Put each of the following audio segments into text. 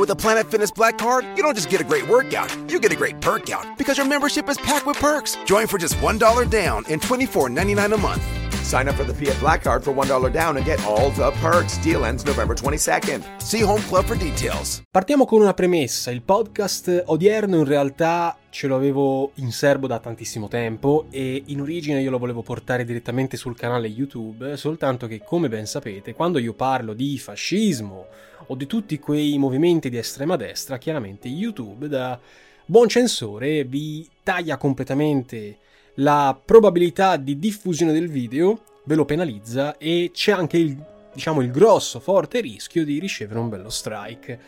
With a Planet Fitness Black Card, you don't just get a great workout, you get a great perk out because your membership is packed with perks. Join for just $1 down and $24.99 a month. Sign up for the Fiat Black Card for $1 down and get all the perks. Deal ends November 22nd. See Home Club for details. Partiamo con una premessa. Il podcast odierno in realtà ce lo avevo in serbo da tantissimo tempo e in origine io lo volevo portare direttamente sul canale YouTube, soltanto che come ben sapete, quando io parlo di fascismo o di tutti quei movimenti di estrema destra, chiaramente YouTube da buon censore vi taglia completamente la probabilità di diffusione del video, ve lo penalizza e c'è anche il, diciamo, il grosso, forte rischio di ricevere un bello strike.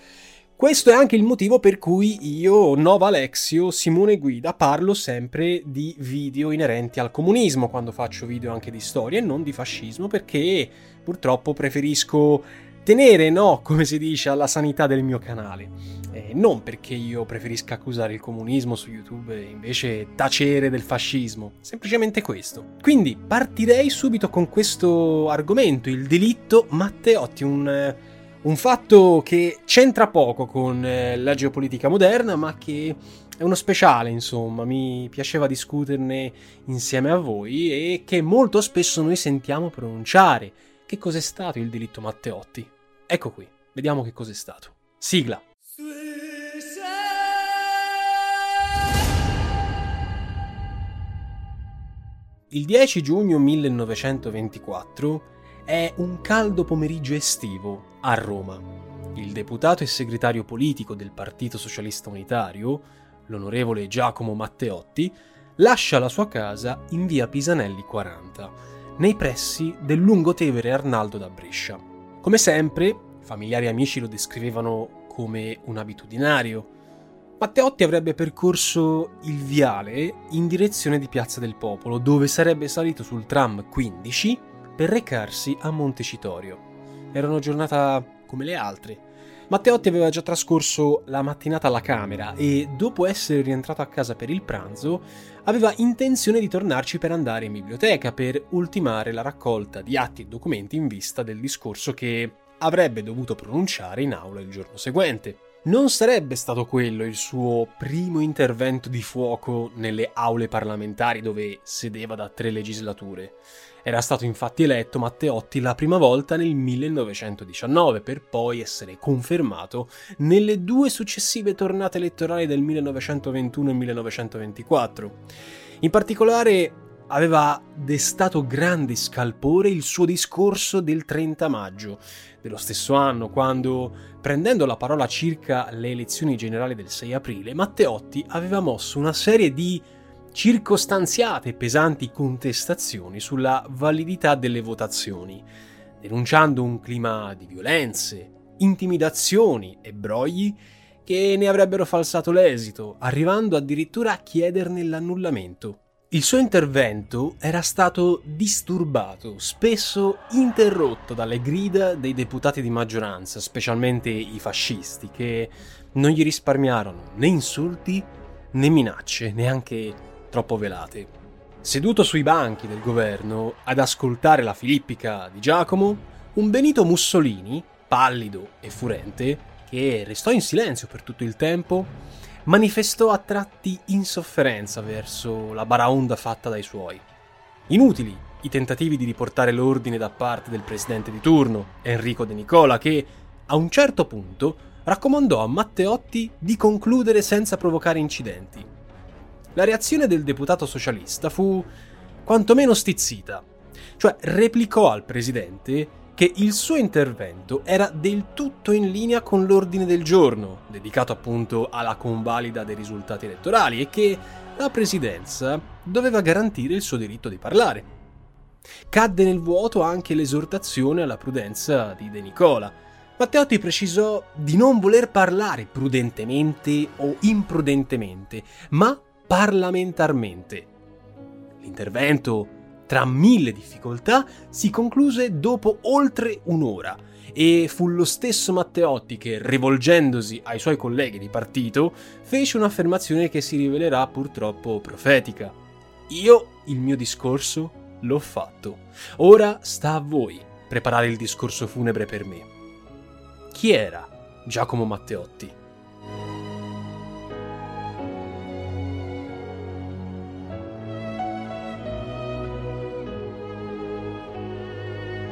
Questo è anche il motivo per cui io, Nova Alexio, Simone Guida, parlo sempre di video inerenti al comunismo quando faccio video anche di storia e non di fascismo perché purtroppo preferisco tenere, no, come si dice, alla sanità del mio canale. Eh, non perché io preferisca accusare il comunismo su YouTube e invece tacere del fascismo, semplicemente questo. Quindi partirei subito con questo argomento, il delitto Matteotti, un, un fatto che c'entra poco con eh, la geopolitica moderna, ma che è uno speciale, insomma, mi piaceva discuterne insieme a voi e che molto spesso noi sentiamo pronunciare. Che cos'è stato il delitto Matteotti? Ecco qui, vediamo che cos'è stato. Sigla. Il 10 giugno 1924 è un caldo pomeriggio estivo a Roma. Il deputato e segretario politico del Partito Socialista Unitario, l'onorevole Giacomo Matteotti, lascia la sua casa in via Pisanelli 40, nei pressi del lungotevere Arnaldo da Brescia. Come sempre, familiari e amici lo descrivevano come un abitudinario, Matteotti avrebbe percorso il viale in direzione di Piazza del Popolo, dove sarebbe salito sul tram 15 per recarsi a Montecitorio. Era una giornata come le altre. Matteotti aveva già trascorso la mattinata alla Camera e, dopo essere rientrato a casa per il pranzo, aveva intenzione di tornarci per andare in biblioteca per ultimare la raccolta di atti e documenti in vista del discorso che avrebbe dovuto pronunciare in aula il giorno seguente. Non sarebbe stato quello il suo primo intervento di fuoco nelle aule parlamentari dove sedeva da tre legislature. Era stato infatti eletto Matteotti la prima volta nel 1919 per poi essere confermato nelle due successive tornate elettorali del 1921 e 1924. In particolare aveva destato grande scalpore il suo discorso del 30 maggio dello stesso anno, quando, prendendo la parola circa le elezioni generali del 6 aprile, Matteotti aveva mosso una serie di circostanziate e pesanti contestazioni sulla validità delle votazioni, denunciando un clima di violenze, intimidazioni e brogli che ne avrebbero falsato l'esito, arrivando addirittura a chiederne l'annullamento. Il suo intervento era stato disturbato, spesso interrotto dalle grida dei deputati di maggioranza, specialmente i fascisti, che non gli risparmiarono né insulti né minacce, neanche troppo velate. Seduto sui banchi del governo ad ascoltare la filippica di Giacomo, un Benito Mussolini, pallido e furente, che restò in silenzio per tutto il tempo, manifestò a tratti insofferenza verso la baraonda fatta dai suoi. Inutili i tentativi di riportare l'ordine da parte del presidente di turno, Enrico De Nicola, che a un certo punto raccomandò a Matteotti di concludere senza provocare incidenti. La reazione del deputato socialista fu quantomeno stizzita, cioè replicò al presidente che il suo intervento era del tutto in linea con l'ordine del giorno, dedicato appunto alla convalida dei risultati elettorali, e che la presidenza doveva garantire il suo diritto di parlare. Cadde nel vuoto anche l'esortazione alla prudenza di De Nicola, Matteotti precisò di non voler parlare prudentemente o imprudentemente, ma parlamentarmente. L'intervento, tra mille difficoltà, si concluse dopo oltre un'ora e fu lo stesso Matteotti che, rivolgendosi ai suoi colleghi di partito, fece un'affermazione che si rivelerà purtroppo profetica. Io il mio discorso l'ho fatto. Ora sta a voi preparare il discorso funebre per me. Chi era Giacomo Matteotti?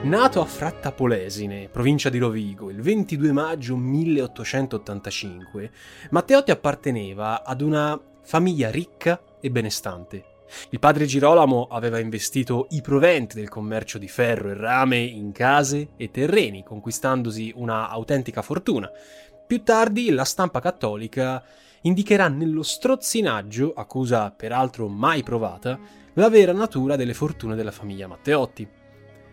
Nato a Frattapolesine, provincia di Rovigo, il 22 maggio 1885, Matteotti apparteneva ad una famiglia ricca e benestante. Il padre Girolamo aveva investito i proventi del commercio di ferro e rame in case e terreni, conquistandosi una autentica fortuna. Più tardi la stampa cattolica indicherà nello strozzinaggio, accusa peraltro mai provata, la vera natura delle fortune della famiglia Matteotti.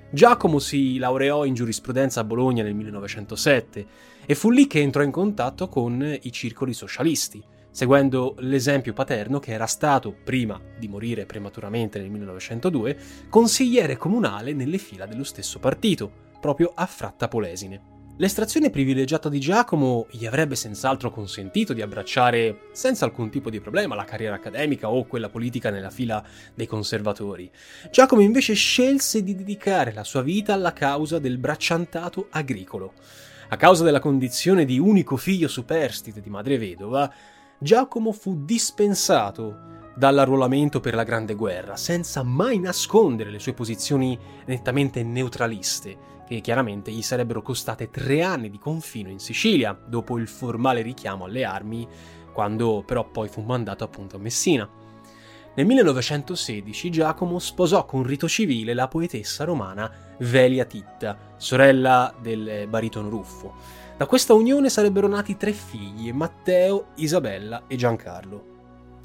Giacomo si laureò in giurisprudenza a Bologna nel 1907 e fu lì che entrò in contatto con i circoli socialisti, seguendo l'esempio paterno che era stato, prima di morire prematuramente nel 1902, consigliere comunale nelle fila dello stesso partito, proprio a Fratta Polesine. L'estrazione privilegiata di Giacomo gli avrebbe senz'altro consentito di abbracciare senza alcun tipo di problema la carriera accademica o quella politica nella fila dei conservatori. Giacomo invece scelse di dedicare la sua vita alla causa del bracciantato agricolo. A causa della condizione di unico figlio superstite di madre vedova, Giacomo fu dispensato dall'arruolamento per la Grande Guerra, senza mai nascondere le sue posizioni nettamente neutraliste che chiaramente gli sarebbero costate tre anni di confino in Sicilia, dopo il formale richiamo alle armi, quando però poi fu mandato appunto a Messina. Nel 1916 Giacomo sposò con rito civile la poetessa romana Velia Titta, sorella del baritono Ruffo. Da questa unione sarebbero nati tre figli, Matteo, Isabella e Giancarlo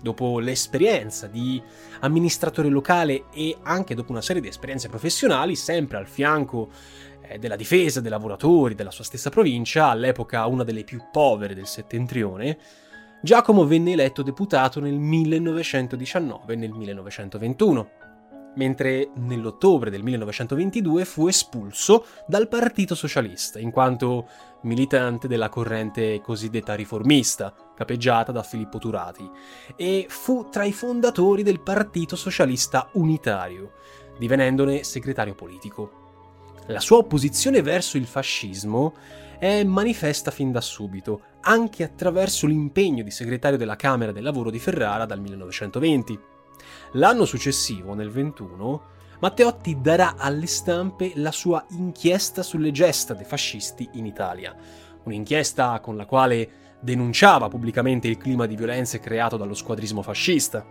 dopo l'esperienza di amministratore locale e anche dopo una serie di esperienze professionali, sempre al fianco eh, della difesa dei lavoratori della sua stessa provincia, all'epoca una delle più povere del settentrione, Giacomo venne eletto deputato nel 1919 e nel 1921, mentre nell'ottobre del 1922 fu espulso dal Partito Socialista, in quanto militante della corrente cosiddetta riformista, capeggiata da Filippo Turati, e fu tra i fondatori del Partito Socialista Unitario, divenendone segretario politico. La sua opposizione verso il fascismo è manifesta fin da subito, anche attraverso l'impegno di segretario della Camera del Lavoro di Ferrara dal 1920. L'anno successivo, nel 21, Matteotti darà alle stampe la sua inchiesta sulle gesta dei fascisti in Italia, un'inchiesta con la quale denunciava pubblicamente il clima di violenze creato dallo squadrismo fascista.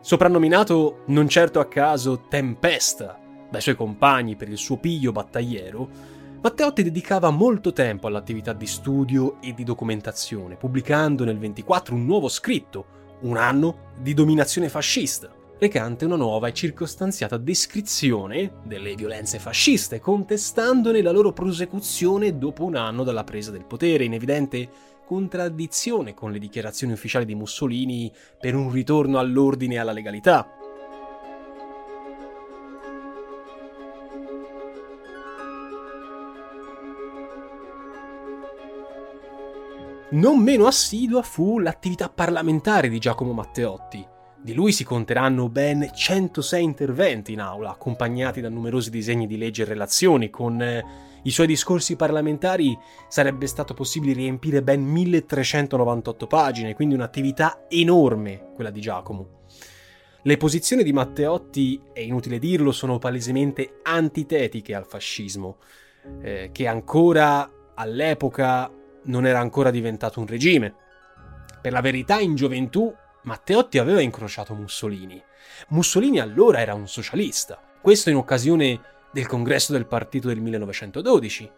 Soprannominato non certo a caso Tempesta dai suoi compagni per il suo piglio battagliero, Matteotti dedicava molto tempo all'attività di studio e di documentazione, pubblicando nel 24 un nuovo scritto, Un anno di dominazione fascista, recante una nuova e circostanziata descrizione delle violenze fasciste, contestandone la loro prosecuzione dopo un anno dalla presa del potere, in evidente contraddizione con le dichiarazioni ufficiali di Mussolini per un ritorno all'ordine e alla legalità. Non meno assidua fu l'attività parlamentare di Giacomo Matteotti. Di lui si conteranno ben 106 interventi in aula, accompagnati da numerosi disegni di legge e relazioni. Con eh, i suoi discorsi parlamentari sarebbe stato possibile riempire ben 1398 pagine, quindi un'attività enorme quella di Giacomo. Le posizioni di Matteotti, è inutile dirlo, sono palesemente antitetiche al fascismo, eh, che ancora all'epoca non era ancora diventato un regime. Per la verità, in gioventù Matteotti aveva incrociato Mussolini. Mussolini allora era un socialista, questo in occasione del congresso del partito del 1912.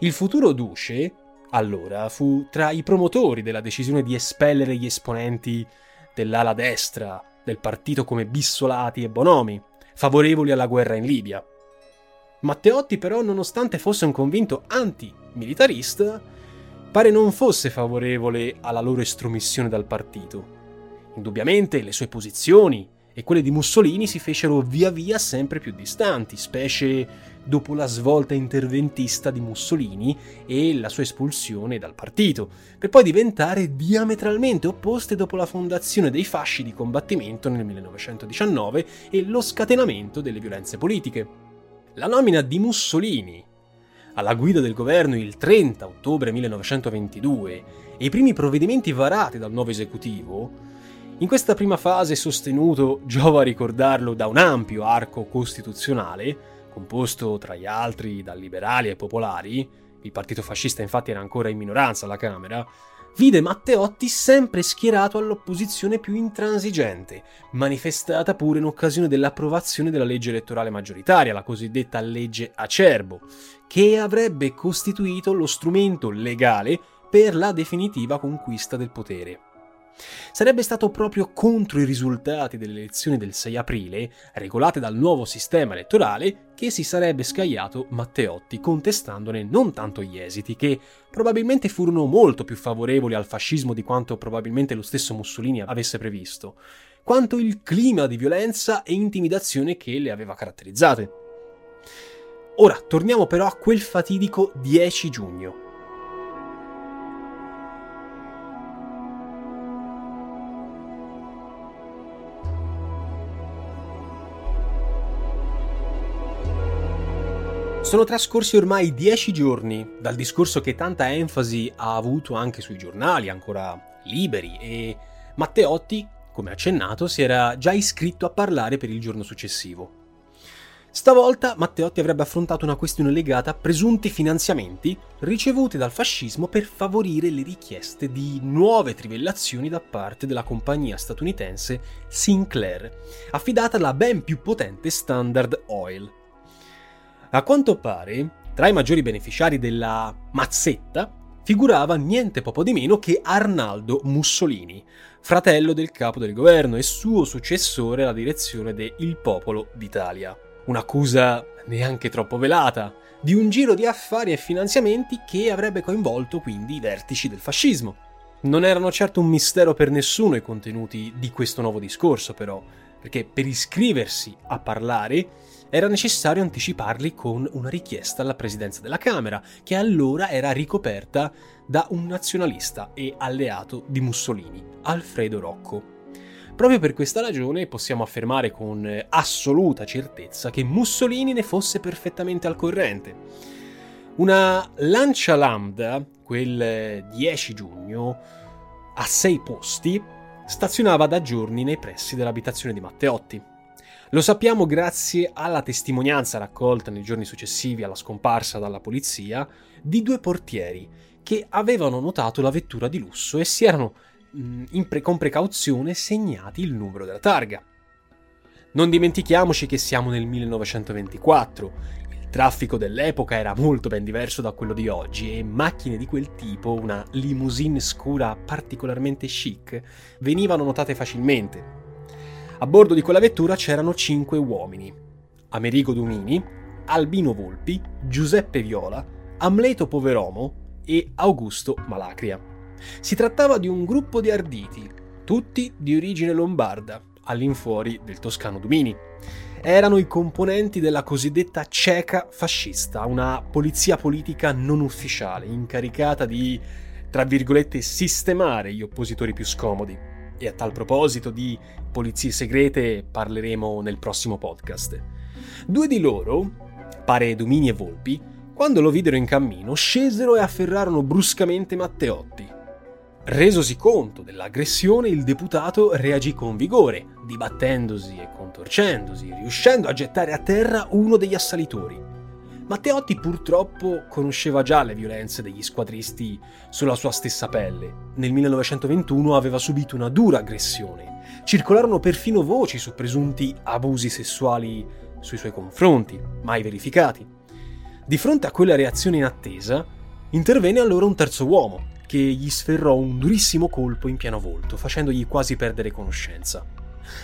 Il futuro duce, allora, fu tra i promotori della decisione di espellere gli esponenti dell'ala destra del partito come Bissolati e Bonomi, favorevoli alla guerra in Libia. Matteotti però, nonostante fosse un convinto anti-militarista, pare non fosse favorevole alla loro estromissione dal partito. Indubbiamente le sue posizioni e quelle di Mussolini si fecero via via sempre più distanti, specie dopo la svolta interventista di Mussolini e la sua espulsione dal partito, per poi diventare diametralmente opposte dopo la fondazione dei fasci di combattimento nel 1919 e lo scatenamento delle violenze politiche. La nomina di Mussolini alla guida del governo il 30 ottobre 1922 e i primi provvedimenti varati dal nuovo esecutivo in questa prima fase sostenuto, giova a ricordarlo, da un ampio arco costituzionale, composto tra gli altri da liberali e popolari, il partito fascista infatti era ancora in minoranza alla Camera, vide Matteotti sempre schierato all'opposizione più intransigente, manifestata pure in occasione dell'approvazione della legge elettorale maggioritaria, la cosiddetta legge Acerbo, che avrebbe costituito lo strumento legale per la definitiva conquista del potere. Sarebbe stato proprio contro i risultati delle elezioni del 6 aprile, regolate dal nuovo sistema elettorale, che si sarebbe scagliato Matteotti, contestandone non tanto gli esiti, che probabilmente furono molto più favorevoli al fascismo di quanto probabilmente lo stesso Mussolini avesse previsto, quanto il clima di violenza e intimidazione che le aveva caratterizzate. Ora torniamo però a quel fatidico 10 giugno. Sono trascorsi ormai dieci giorni dal discorso che tanta enfasi ha avuto anche sui giornali ancora liberi e Matteotti, come accennato, si era già iscritto a parlare per il giorno successivo. Stavolta Matteotti avrebbe affrontato una questione legata a presunti finanziamenti ricevuti dal fascismo per favorire le richieste di nuove trivellazioni da parte della compagnia statunitense Sinclair, affidata alla ben più potente Standard Oil. A quanto pare, tra i maggiori beneficiari della mazzetta figurava niente poco di meno che Arnaldo Mussolini, fratello del capo del governo e suo successore alla direzione de Il Popolo d'Italia. Un'accusa neanche troppo velata, di un giro di affari e finanziamenti che avrebbe coinvolto quindi i vertici del fascismo. Non erano certo un mistero per nessuno i contenuti di questo nuovo discorso, però, perché per iscriversi a parlare era necessario anticiparli con una richiesta alla presidenza della Camera, che allora era ricoperta da un nazionalista e alleato di Mussolini, Alfredo Rocco. Proprio per questa ragione possiamo affermare con assoluta certezza che Mussolini ne fosse perfettamente al corrente. Una lancia lambda, quel 10 giugno, a sei posti, stazionava da giorni nei pressi dell'abitazione di Matteotti. Lo sappiamo grazie alla testimonianza raccolta nei giorni successivi alla scomparsa dalla polizia di due portieri che avevano notato la vettura di lusso e si erano, mm, pre- con precauzione, segnati il numero della targa. Non dimentichiamoci che siamo nel 1924, il traffico dell'epoca era molto ben diverso da quello di oggi e macchine di quel tipo, una limousine scura particolarmente chic, venivano notate facilmente. A bordo di quella vettura c'erano cinque uomini. Amerigo Dumini, Albino Volpi, Giuseppe Viola, Amleto Poveromo e Augusto Malacria. Si trattava di un gruppo di arditi, tutti di origine lombarda, all'infuori del toscano Dumini. Erano i componenti della cosiddetta ceca fascista, una polizia politica non ufficiale, incaricata di, tra virgolette, sistemare gli oppositori più scomodi e a tal proposito di polizie segrete parleremo nel prossimo podcast. Due di loro, pare Domini e Volpi, quando lo videro in cammino, scesero e afferrarono bruscamente Matteotti. Resosi conto dell'aggressione, il deputato reagì con vigore, dibattendosi e contorcendosi, riuscendo a gettare a terra uno degli assalitori. Matteotti purtroppo conosceva già le violenze degli squadristi sulla sua stessa pelle. Nel 1921 aveva subito una dura aggressione. Circolarono perfino voci su presunti abusi sessuali sui suoi confronti, mai verificati. Di fronte a quella reazione inattesa, intervenne allora un terzo uomo, che gli sferrò un durissimo colpo in pieno volto, facendogli quasi perdere conoscenza.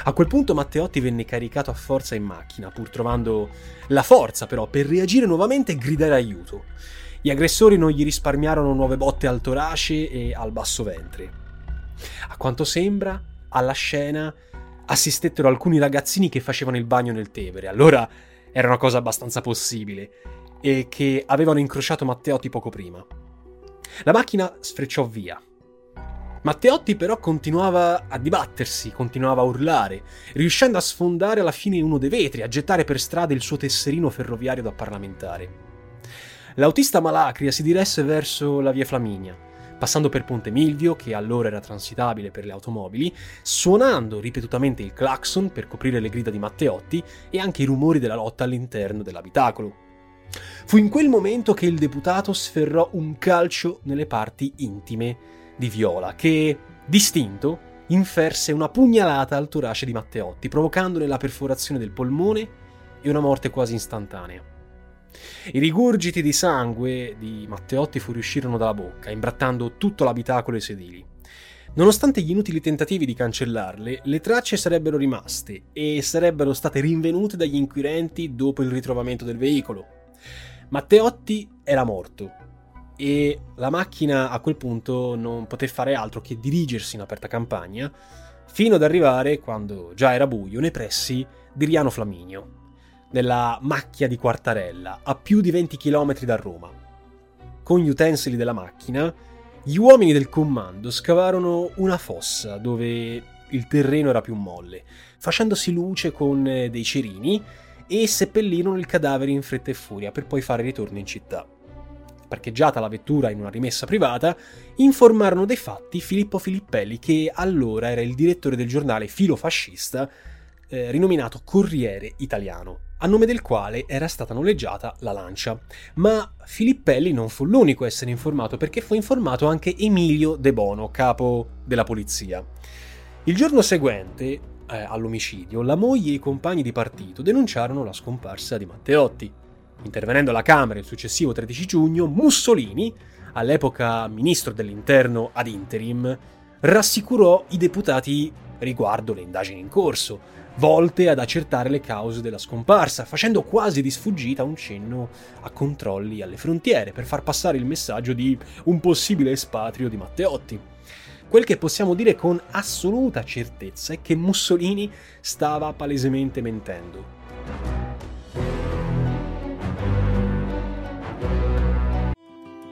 A quel punto Matteotti venne caricato a forza in macchina, pur trovando la forza però per reagire nuovamente e gridare aiuto. Gli aggressori non gli risparmiarono nuove botte al torace e al basso ventre. A quanto sembra, alla scena assistettero alcuni ragazzini che facevano il bagno nel Tevere. Allora era una cosa abbastanza possibile e che avevano incrociato Matteotti poco prima. La macchina sfrecciò via. Matteotti però continuava a dibattersi, continuava a urlare, riuscendo a sfondare alla fine uno dei vetri, a gettare per strada il suo tesserino ferroviario da parlamentare. L'autista Malacria si diresse verso la via Flaminia, passando per Ponte Milvio, che allora era transitabile per le automobili, suonando ripetutamente il clacson per coprire le grida di Matteotti e anche i rumori della lotta all'interno dell'abitacolo. Fu in quel momento che il deputato sferrò un calcio nelle parti intime di Viola, che, distinto, inferse una pugnalata al torace di Matteotti, provocandone la perforazione del polmone e una morte quasi istantanea. I rigurgiti di sangue di Matteotti fuoriuscirono dalla bocca, imbrattando tutto l'abitacolo e i sedili. Nonostante gli inutili tentativi di cancellarle, le tracce sarebbero rimaste e sarebbero state rinvenute dagli inquirenti dopo il ritrovamento del veicolo. Matteotti era morto e la macchina a quel punto non poté fare altro che dirigersi in aperta campagna fino ad arrivare, quando già era buio, nei pressi di Riano Flaminio, nella macchia di Quartarella, a più di 20 km da Roma. Con gli utensili della macchina, gli uomini del comando scavarono una fossa dove il terreno era più molle, facendosi luce con dei cerini e seppellirono il cadavere in fretta e furia per poi fare ritorno in città. Parcheggiata la vettura in una rimessa privata, informarono dei fatti Filippo Filippelli, che allora era il direttore del giornale filofascista eh, rinominato Corriere Italiano, a nome del quale era stata noleggiata la Lancia. Ma Filippelli non fu l'unico a essere informato perché fu informato anche Emilio De Bono, capo della polizia. Il giorno seguente, eh, all'omicidio, la moglie e i compagni di partito denunciarono la scomparsa di Matteotti. Intervenendo alla Camera il successivo 13 giugno, Mussolini, all'epoca ministro dell'interno ad interim, rassicurò i deputati riguardo le indagini in corso, volte ad accertare le cause della scomparsa, facendo quasi di sfuggita un cenno a controlli alle frontiere per far passare il messaggio di un possibile espatrio di Matteotti. Quel che possiamo dire con assoluta certezza è che Mussolini stava palesemente mentendo.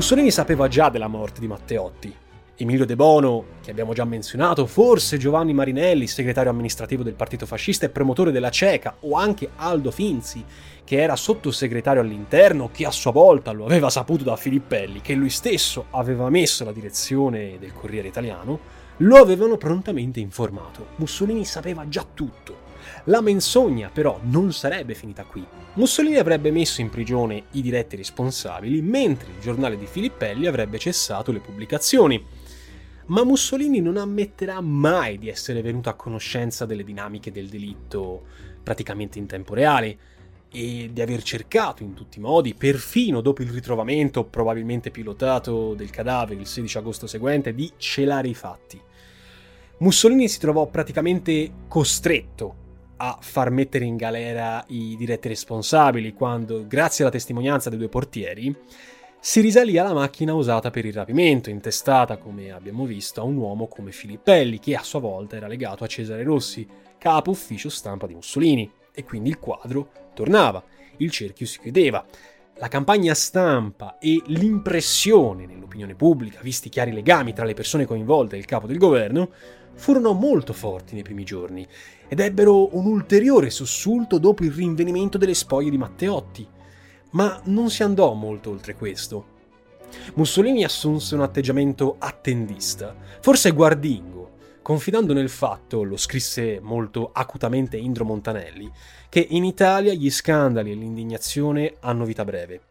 Mussolini sapeva già della morte di Matteotti. Emilio De Bono, che abbiamo già menzionato, forse Giovanni Marinelli, segretario amministrativo del partito fascista e promotore della CECA, o anche Aldo Finzi, che era sottosegretario all'interno, che a sua volta lo aveva saputo da Filippelli, che lui stesso aveva messo la direzione del Corriere Italiano, lo avevano prontamente informato. Mussolini sapeva già tutto. La menzogna però non sarebbe finita qui. Mussolini avrebbe messo in prigione i diretti responsabili, mentre il giornale di Filippelli avrebbe cessato le pubblicazioni. Ma Mussolini non ammetterà mai di essere venuto a conoscenza delle dinamiche del delitto praticamente in tempo reale e di aver cercato in tutti i modi, perfino dopo il ritrovamento probabilmente pilotato del cadavere il 16 agosto seguente, di celare i fatti. Mussolini si trovò praticamente costretto a far mettere in galera i diretti responsabili quando, grazie alla testimonianza dei due portieri, si risalì alla macchina usata per il rapimento, intestata, come abbiamo visto, a un uomo come Filippelli, che a sua volta era legato a Cesare Rossi, capo ufficio stampa di Mussolini, e quindi il quadro tornava, il cerchio si chiudeva. La campagna stampa e l'impressione nell'opinione pubblica, visti i chiari legami tra le persone coinvolte e il capo del governo, furono molto forti nei primi giorni ed ebbero un ulteriore sussulto dopo il rinvenimento delle spoglie di Matteotti. Ma non si andò molto oltre questo. Mussolini assunse un atteggiamento attendista, forse guardingo, confidando nel fatto, lo scrisse molto acutamente Indro Montanelli, che in Italia gli scandali e l'indignazione hanno vita breve.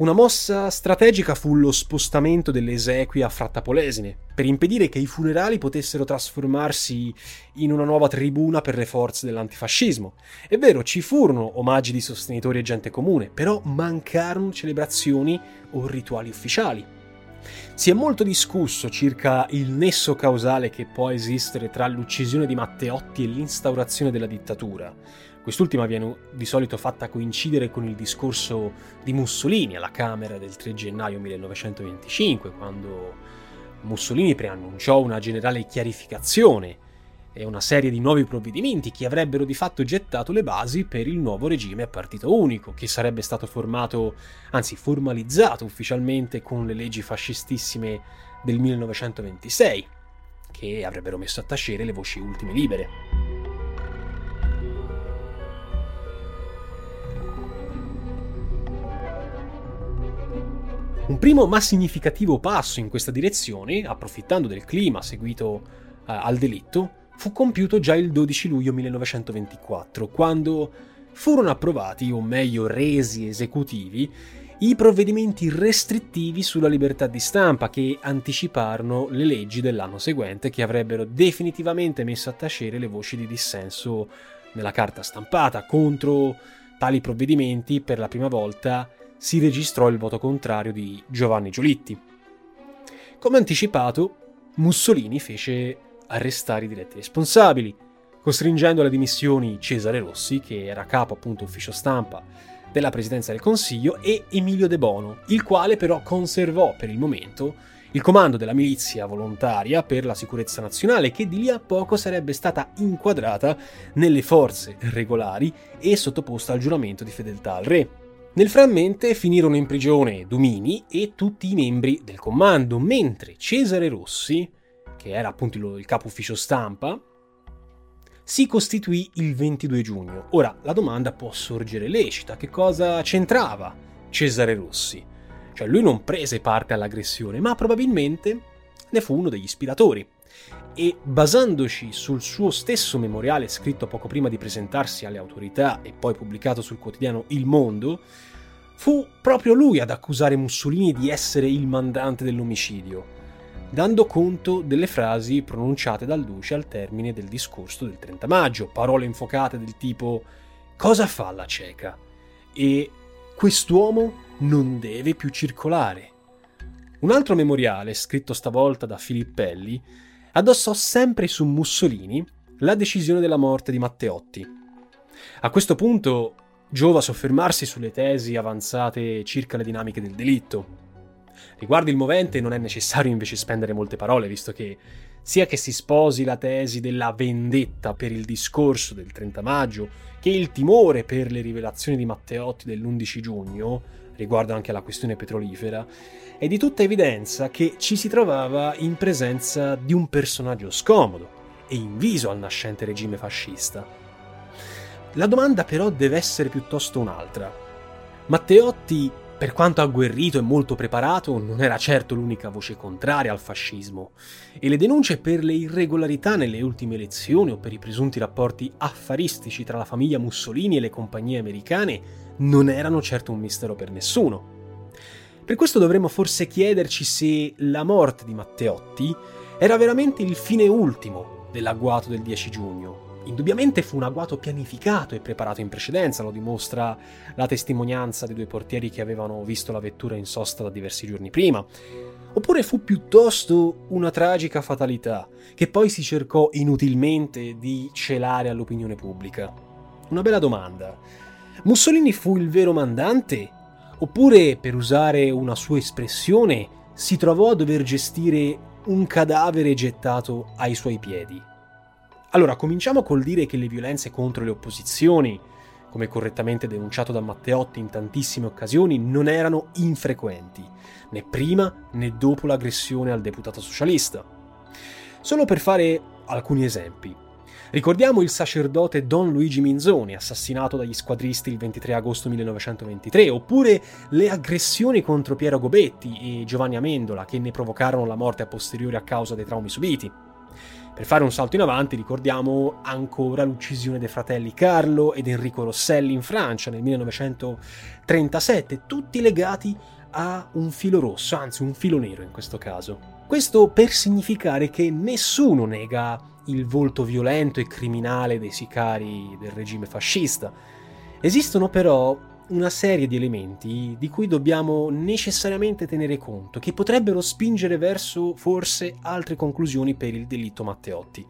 Una mossa strategica fu lo spostamento delle esequie a Frattapolesine, per impedire che i funerali potessero trasformarsi in una nuova tribuna per le forze dell'antifascismo. È vero, ci furono omaggi di sostenitori e gente comune, però mancarono celebrazioni o rituali ufficiali. Si è molto discusso circa il nesso causale che può esistere tra l'uccisione di Matteotti e l'instaurazione della dittatura. Quest'ultima viene di solito fatta coincidere con il discorso di Mussolini alla Camera del 3 gennaio 1925, quando Mussolini preannunciò una generale chiarificazione e una serie di nuovi provvedimenti che avrebbero di fatto gettato le basi per il nuovo regime a partito unico, che sarebbe stato formato, anzi formalizzato ufficialmente con le leggi fascistissime del 1926, che avrebbero messo a tacere le voci ultime libere. Un primo ma significativo passo in questa direzione, approfittando del clima seguito uh, al delitto, fu compiuto già il 12 luglio 1924, quando furono approvati, o meglio resi esecutivi, i provvedimenti restrittivi sulla libertà di stampa che anticiparono le leggi dell'anno seguente che avrebbero definitivamente messo a tacere le voci di dissenso nella carta stampata. Contro tali provvedimenti, per la prima volta, si registrò il voto contrario di Giovanni Giolitti. Come anticipato, Mussolini fece arrestare i diretti responsabili, costringendo alle dimissioni Cesare Rossi, che era capo appunto ufficio stampa della Presidenza del Consiglio, e Emilio De Bono, il quale però conservò per il momento il comando della milizia volontaria per la sicurezza nazionale, che di lì a poco sarebbe stata inquadrata nelle forze regolari e sottoposta al giuramento di fedeltà al re. Nel frammento finirono in prigione Domini e tutti i membri del comando, mentre Cesare Rossi, che era appunto il capo ufficio stampa, si costituì il 22 giugno. Ora, la domanda può sorgere lecita, che cosa c'entrava Cesare Rossi? Cioè, lui non prese parte all'aggressione, ma probabilmente ne fu uno degli ispiratori e basandoci sul suo stesso memoriale scritto poco prima di presentarsi alle autorità e poi pubblicato sul quotidiano Il Mondo, fu proprio lui ad accusare Mussolini di essere il mandante dell'omicidio, dando conto delle frasi pronunciate dal duce al termine del discorso del 30 maggio, parole infocate del tipo cosa fa la cieca? E quest'uomo non deve più circolare. Un altro memoriale, scritto stavolta da Filippelli, addossò sempre su Mussolini la decisione della morte di Matteotti. A questo punto giova soffermarsi sulle tesi avanzate circa le dinamiche del delitto. Riguardo il movente non è necessario invece spendere molte parole, visto che sia che si sposi la tesi della vendetta per il discorso del 30 maggio, che il timore per le rivelazioni di Matteotti dell'11 giugno, riguardo anche alla questione petrolifera, è di tutta evidenza che ci si trovava in presenza di un personaggio scomodo e inviso al nascente regime fascista. La domanda però deve essere piuttosto un'altra. Matteotti, per quanto agguerrito e molto preparato, non era certo l'unica voce contraria al fascismo, e le denunce per le irregolarità nelle ultime elezioni o per i presunti rapporti affaristici tra la famiglia Mussolini e le compagnie americane non erano certo un mistero per nessuno. Per questo dovremmo forse chiederci se la morte di Matteotti era veramente il fine ultimo dell'agguato del 10 giugno. Indubbiamente fu un agguato pianificato e preparato in precedenza, lo dimostra la testimonianza dei due portieri che avevano visto la vettura in sosta da diversi giorni prima. Oppure fu piuttosto una tragica fatalità, che poi si cercò inutilmente di celare all'opinione pubblica? Una bella domanda. Mussolini fu il vero mandante Oppure, per usare una sua espressione, si trovò a dover gestire un cadavere gettato ai suoi piedi. Allora, cominciamo col dire che le violenze contro le opposizioni, come correttamente denunciato da Matteotti in tantissime occasioni, non erano infrequenti, né prima né dopo l'aggressione al deputato socialista. Solo per fare alcuni esempi. Ricordiamo il sacerdote Don Luigi Minzoni, assassinato dagli squadristi il 23 agosto 1923, oppure le aggressioni contro Piero Gobetti e Giovanni Amendola, che ne provocarono la morte a posteriori a causa dei traumi subiti. Per fare un salto in avanti ricordiamo ancora l'uccisione dei fratelli Carlo ed Enrico Rosselli in Francia nel 1937, tutti legati a un filo rosso, anzi un filo nero in questo caso. Questo per significare che nessuno nega il volto violento e criminale dei sicari del regime fascista. Esistono però una serie di elementi di cui dobbiamo necessariamente tenere conto, che potrebbero spingere verso forse altre conclusioni per il delitto Matteotti.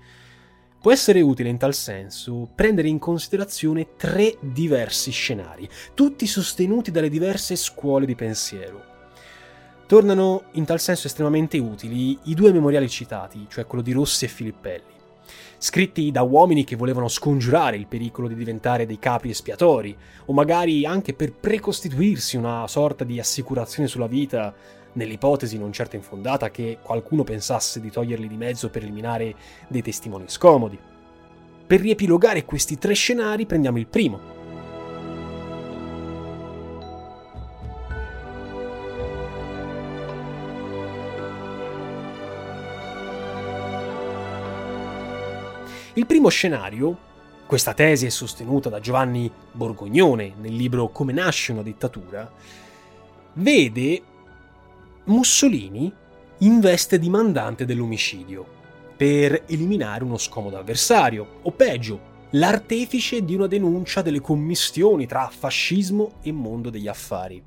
Può essere utile in tal senso prendere in considerazione tre diversi scenari, tutti sostenuti dalle diverse scuole di pensiero. Tornano in tal senso estremamente utili i due memoriali citati, cioè quello di Rossi e Filippelli scritti da uomini che volevano scongiurare il pericolo di diventare dei capi espiatori, o magari anche per precostituirsi una sorta di assicurazione sulla vita, nell'ipotesi non certo infondata che qualcuno pensasse di toglierli di mezzo per eliminare dei testimoni scomodi. Per riepilogare questi tre scenari prendiamo il primo, Il primo scenario, questa tesi è sostenuta da Giovanni Borgognone nel libro Come nasce una dittatura, vede Mussolini in veste di mandante dell'omicidio per eliminare uno scomodo avversario, o peggio, l'artefice di una denuncia delle commistioni tra fascismo e mondo degli affari.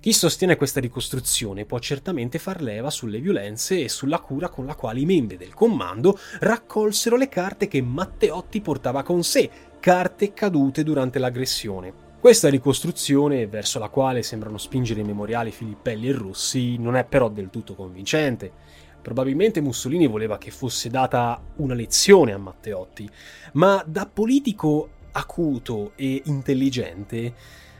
Chi sostiene questa ricostruzione può certamente far leva sulle violenze e sulla cura con la quale i membri del comando raccolsero le carte che Matteotti portava con sé, carte cadute durante l'aggressione. Questa ricostruzione, verso la quale sembrano spingere i memoriali Filippelli e Rossi, non è però del tutto convincente. Probabilmente Mussolini voleva che fosse data una lezione a Matteotti, ma da politico acuto e intelligente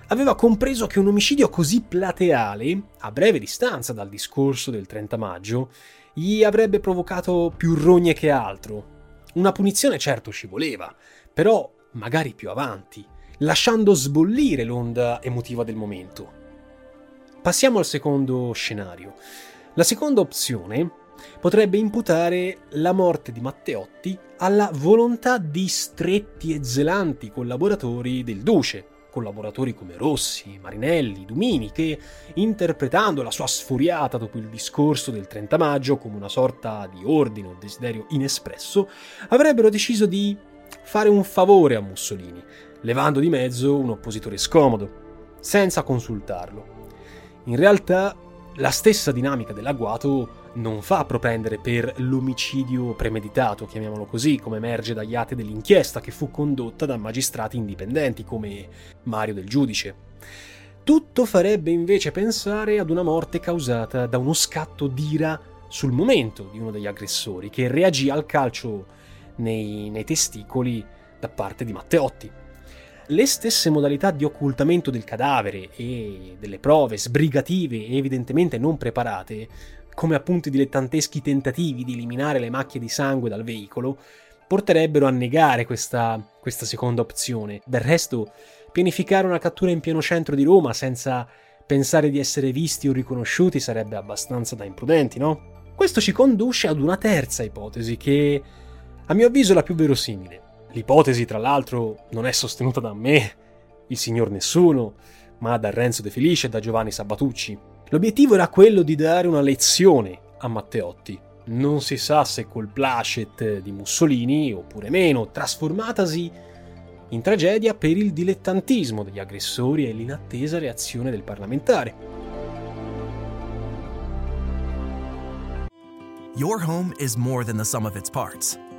aveva compreso che un omicidio così plateale, a breve distanza dal discorso del 30 maggio, gli avrebbe provocato più rogne che altro. Una punizione certo ci voleva, però magari più avanti, lasciando sbollire l'onda emotiva del momento. Passiamo al secondo scenario. La seconda opzione potrebbe imputare la morte di Matteotti alla volontà di stretti e zelanti collaboratori del Duce, collaboratori come Rossi, Marinelli, Dumini, che, interpretando la sua sfuriata dopo il discorso del 30 maggio come una sorta di ordine o desiderio inespresso, avrebbero deciso di fare un favore a Mussolini, levando di mezzo un oppositore scomodo, senza consultarlo. In realtà, la stessa dinamica dell'agguato non fa propendere per l'omicidio premeditato, chiamiamolo così, come emerge dagli atti dell'inchiesta che fu condotta da magistrati indipendenti come Mario del Giudice. Tutto farebbe invece pensare ad una morte causata da uno scatto d'ira sul momento di uno degli aggressori, che reagì al calcio nei, nei testicoli da parte di Matteotti. Le stesse modalità di occultamento del cadavere e delle prove sbrigative e evidentemente non preparate come appunto i dilettanteschi tentativi di eliminare le macchie di sangue dal veicolo, porterebbero a negare questa, questa seconda opzione. Del resto, pianificare una cattura in pieno centro di Roma senza pensare di essere visti o riconosciuti sarebbe abbastanza da imprudenti, no? Questo ci conduce ad una terza ipotesi che, a mio avviso, è la più verosimile. L'ipotesi, tra l'altro, non è sostenuta da me, il signor Nessuno, ma da Renzo De Felice e da Giovanni Sabatucci. L'obiettivo era quello di dare una lezione a Matteotti. Non si sa se col placet di Mussolini oppure meno, trasformatasi in tragedia per il dilettantismo degli aggressori e l'inattesa reazione del parlamentare. Your home is more than the sum of its parts,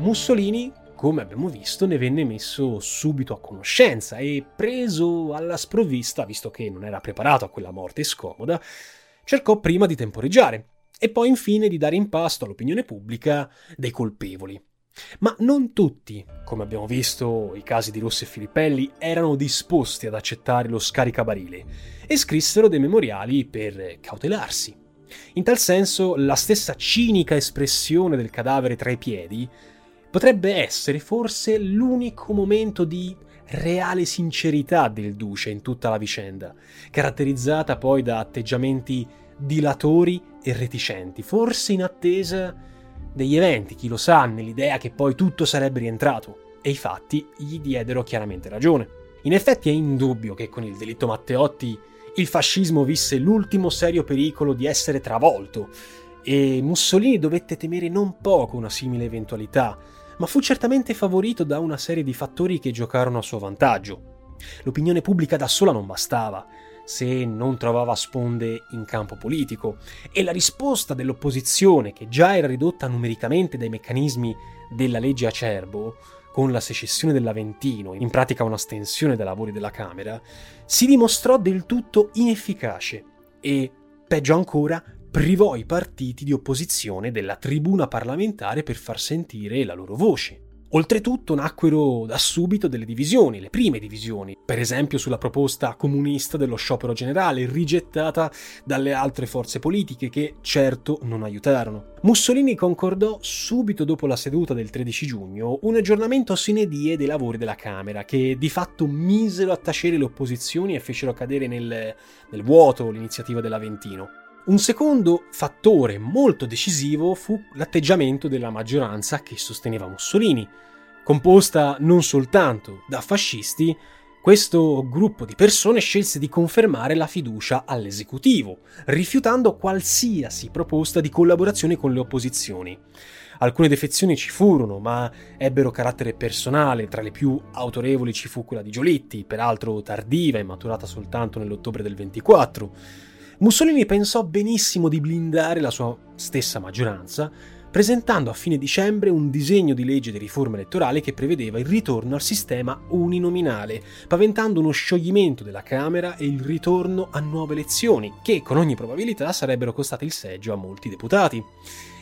Mussolini come abbiamo visto, ne venne messo subito a conoscenza e preso alla sprovvista, visto che non era preparato a quella morte scomoda, cercò prima di temporeggiare e poi infine di dare in pasto all'opinione pubblica dei colpevoli. Ma non tutti, come abbiamo visto i casi di Rossi e Filippelli, erano disposti ad accettare lo scaricabarile e scrissero dei memoriali per cautelarsi. In tal senso, la stessa cinica espressione del cadavere tra i piedi potrebbe essere forse l'unico momento di reale sincerità del duce in tutta la vicenda, caratterizzata poi da atteggiamenti dilatori e reticenti, forse in attesa degli eventi, chi lo sa, nell'idea che poi tutto sarebbe rientrato, e i fatti gli diedero chiaramente ragione. In effetti è indubbio che con il delitto Matteotti il fascismo visse l'ultimo serio pericolo di essere travolto e Mussolini dovette temere non poco una simile eventualità, ma fu certamente favorito da una serie di fattori che giocarono a suo vantaggio. L'opinione pubblica da sola non bastava, se non trovava sponde in campo politico, e la risposta dell'opposizione, che già era ridotta numericamente dai meccanismi della legge Acerbo, con la secessione dell'Aventino, in pratica una stensione dei lavori della Camera, si dimostrò del tutto inefficace e, peggio ancora, privò i partiti di opposizione della tribuna parlamentare per far sentire la loro voce. Oltretutto nacquero da subito delle divisioni, le prime divisioni, per esempio sulla proposta comunista dello sciopero generale, rigettata dalle altre forze politiche che certo non aiutarono. Mussolini concordò subito dopo la seduta del 13 giugno un aggiornamento sine die dei lavori della Camera, che di fatto misero a tacere le opposizioni e fecero cadere nel, nel vuoto l'iniziativa dell'Aventino. Un secondo fattore molto decisivo fu l'atteggiamento della maggioranza che sosteneva Mussolini. Composta non soltanto da fascisti, questo gruppo di persone scelse di confermare la fiducia all'esecutivo, rifiutando qualsiasi proposta di collaborazione con le opposizioni. Alcune defezioni ci furono, ma ebbero carattere personale, tra le più autorevoli ci fu quella di Giolitti, peraltro tardiva e maturata soltanto nell'ottobre del 24. Mussolini pensò benissimo di blindare la sua stessa maggioranza, presentando a fine dicembre un disegno di legge di riforma elettorale che prevedeva il ritorno al sistema uninominale, paventando uno scioglimento della Camera e il ritorno a nuove elezioni, che con ogni probabilità sarebbero costate il seggio a molti deputati.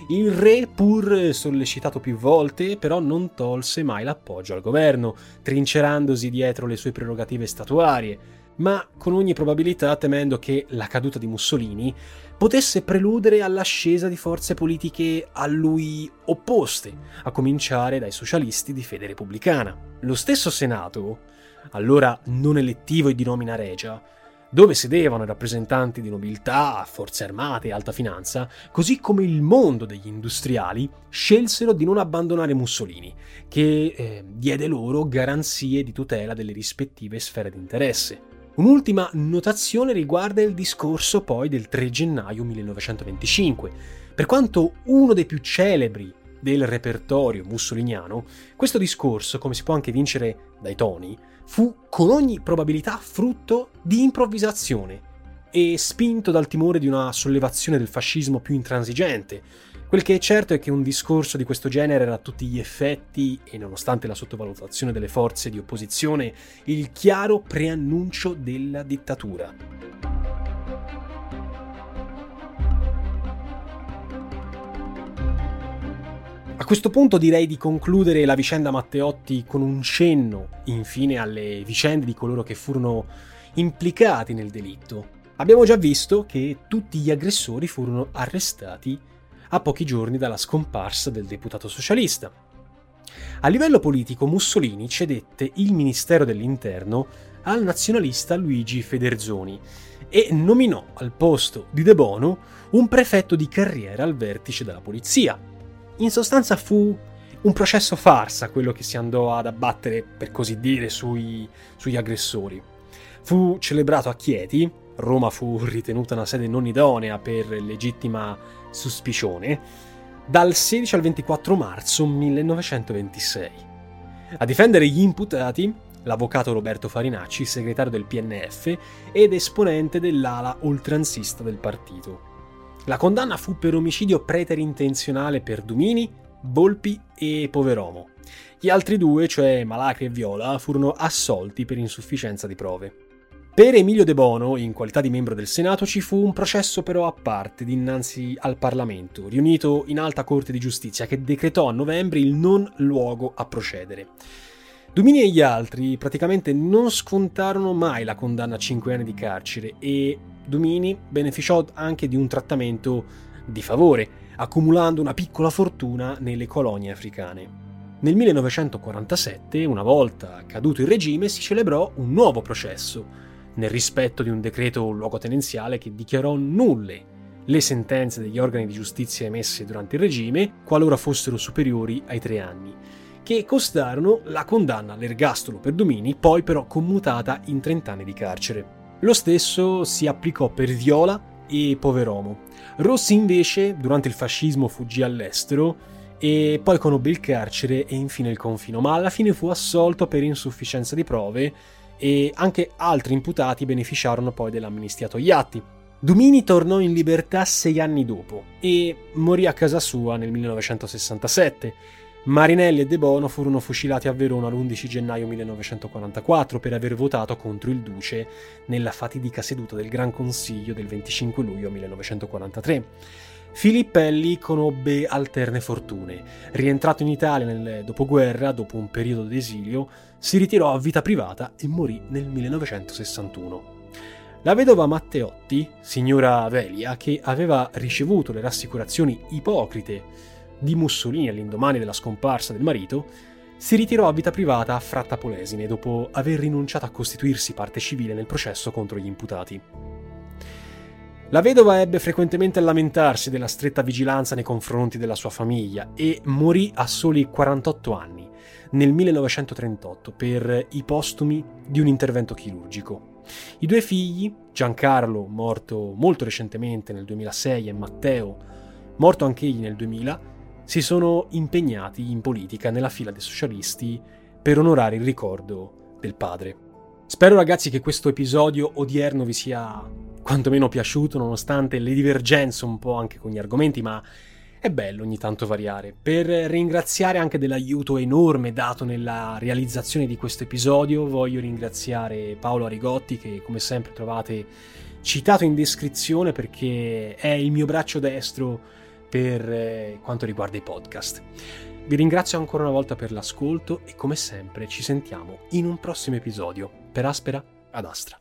Il re, pur sollecitato più volte, però non tolse mai l'appoggio al governo, trincerandosi dietro le sue prerogative statuarie, ma con ogni probabilità temendo che la caduta di Mussolini potesse preludere all'ascesa di forze politiche a lui opposte, a cominciare dai socialisti di fede repubblicana. Lo stesso Senato, allora non elettivo e di nomina regia, dove sedevano i rappresentanti di nobiltà, forze armate e alta finanza, così come il mondo degli industriali, scelsero di non abbandonare Mussolini, che eh, diede loro garanzie di tutela delle rispettive sfere di interesse. Un'ultima notazione riguarda il discorso poi del 3 gennaio 1925. Per quanto uno dei più celebri del repertorio mussoliniano, questo discorso, come si può anche vincere dai toni, fu con ogni probabilità frutto di improvvisazione e spinto dal timore di una sollevazione del fascismo più intransigente, Quel che è certo è che un discorso di questo genere era a tutti gli effetti, e nonostante la sottovalutazione delle forze di opposizione, il chiaro preannuncio della dittatura. A questo punto direi di concludere la vicenda Matteotti con un cenno, infine, alle vicende di coloro che furono implicati nel delitto. Abbiamo già visto che tutti gli aggressori furono arrestati a pochi giorni dalla scomparsa del deputato socialista. A livello politico Mussolini cedette il Ministero dell'Interno al nazionalista Luigi Federzoni e nominò al posto di De Bono un prefetto di carriera al vertice della polizia. In sostanza fu un processo farsa quello che si andò ad abbattere, per così dire, sui, sugli aggressori. Fu celebrato a Chieti, Roma fu ritenuta una sede non idonea per legittima suspicione, dal 16 al 24 marzo 1926. A difendere gli imputati, l'avvocato Roberto Farinacci, segretario del PNF ed esponente dell'ala oltranzista del partito. La condanna fu per omicidio preterintenzionale per Dumini, Volpi e Poveromo. Gli altri due, cioè Malacri e Viola, furono assolti per insufficienza di prove. Per Emilio De Bono, in qualità di membro del Senato, ci fu un processo però a parte dinanzi al Parlamento, riunito in Alta Corte di Giustizia, che decretò a novembre il non luogo a procedere. Domini e gli altri praticamente non scontarono mai la condanna a 5 anni di carcere e Domini beneficiò anche di un trattamento di favore, accumulando una piccola fortuna nelle colonie africane. Nel 1947, una volta caduto il regime, si celebrò un nuovo processo, nel rispetto di un decreto luogotenenziale che dichiarò nulle le sentenze degli organi di giustizia emesse durante il regime, qualora fossero superiori ai tre anni, che costarono la condanna all'ergastolo per Domini, poi però commutata in 30 anni di carcere. Lo stesso si applicò per Viola e Poveromo. Rossi invece, durante il fascismo, fuggì all'estero e poi conobbe il carcere e infine il confino, ma alla fine fu assolto per insufficienza di prove e anche altri imputati beneficiarono poi dell'amnistia Togliatti. Domini tornò in libertà sei anni dopo e morì a casa sua nel 1967. Marinelli e De Bono furono fucilati a Verona l'11 gennaio 1944 per aver votato contro il Duce nella fatidica seduta del Gran Consiglio del 25 luglio 1943. Filippelli conobbe alterne fortune. Rientrato in Italia nel dopoguerra, dopo un periodo d'esilio, si ritirò a vita privata e morì nel 1961. La vedova Matteotti, signora Velia, che aveva ricevuto le rassicurazioni ipocrite di Mussolini all'indomani della scomparsa del marito, si ritirò a vita privata a Fratta Polesine dopo aver rinunciato a costituirsi parte civile nel processo contro gli imputati. La vedova ebbe frequentemente a lamentarsi della stretta vigilanza nei confronti della sua famiglia e morì a soli 48 anni, nel 1938, per i postumi di un intervento chirurgico. I due figli, Giancarlo, morto molto recentemente nel 2006, e Matteo, morto anch'egli nel 2000, si sono impegnati in politica nella fila dei socialisti per onorare il ricordo del padre. Spero ragazzi che questo episodio odierno vi sia quantomeno piaciuto nonostante le divergenze un po' anche con gli argomenti, ma è bello ogni tanto variare. Per ringraziare anche dell'aiuto enorme dato nella realizzazione di questo episodio, voglio ringraziare Paolo Arigotti che come sempre trovate citato in descrizione perché è il mio braccio destro per eh, quanto riguarda i podcast. Vi ringrazio ancora una volta per l'ascolto e come sempre ci sentiamo in un prossimo episodio. Per Aspera ad Astra.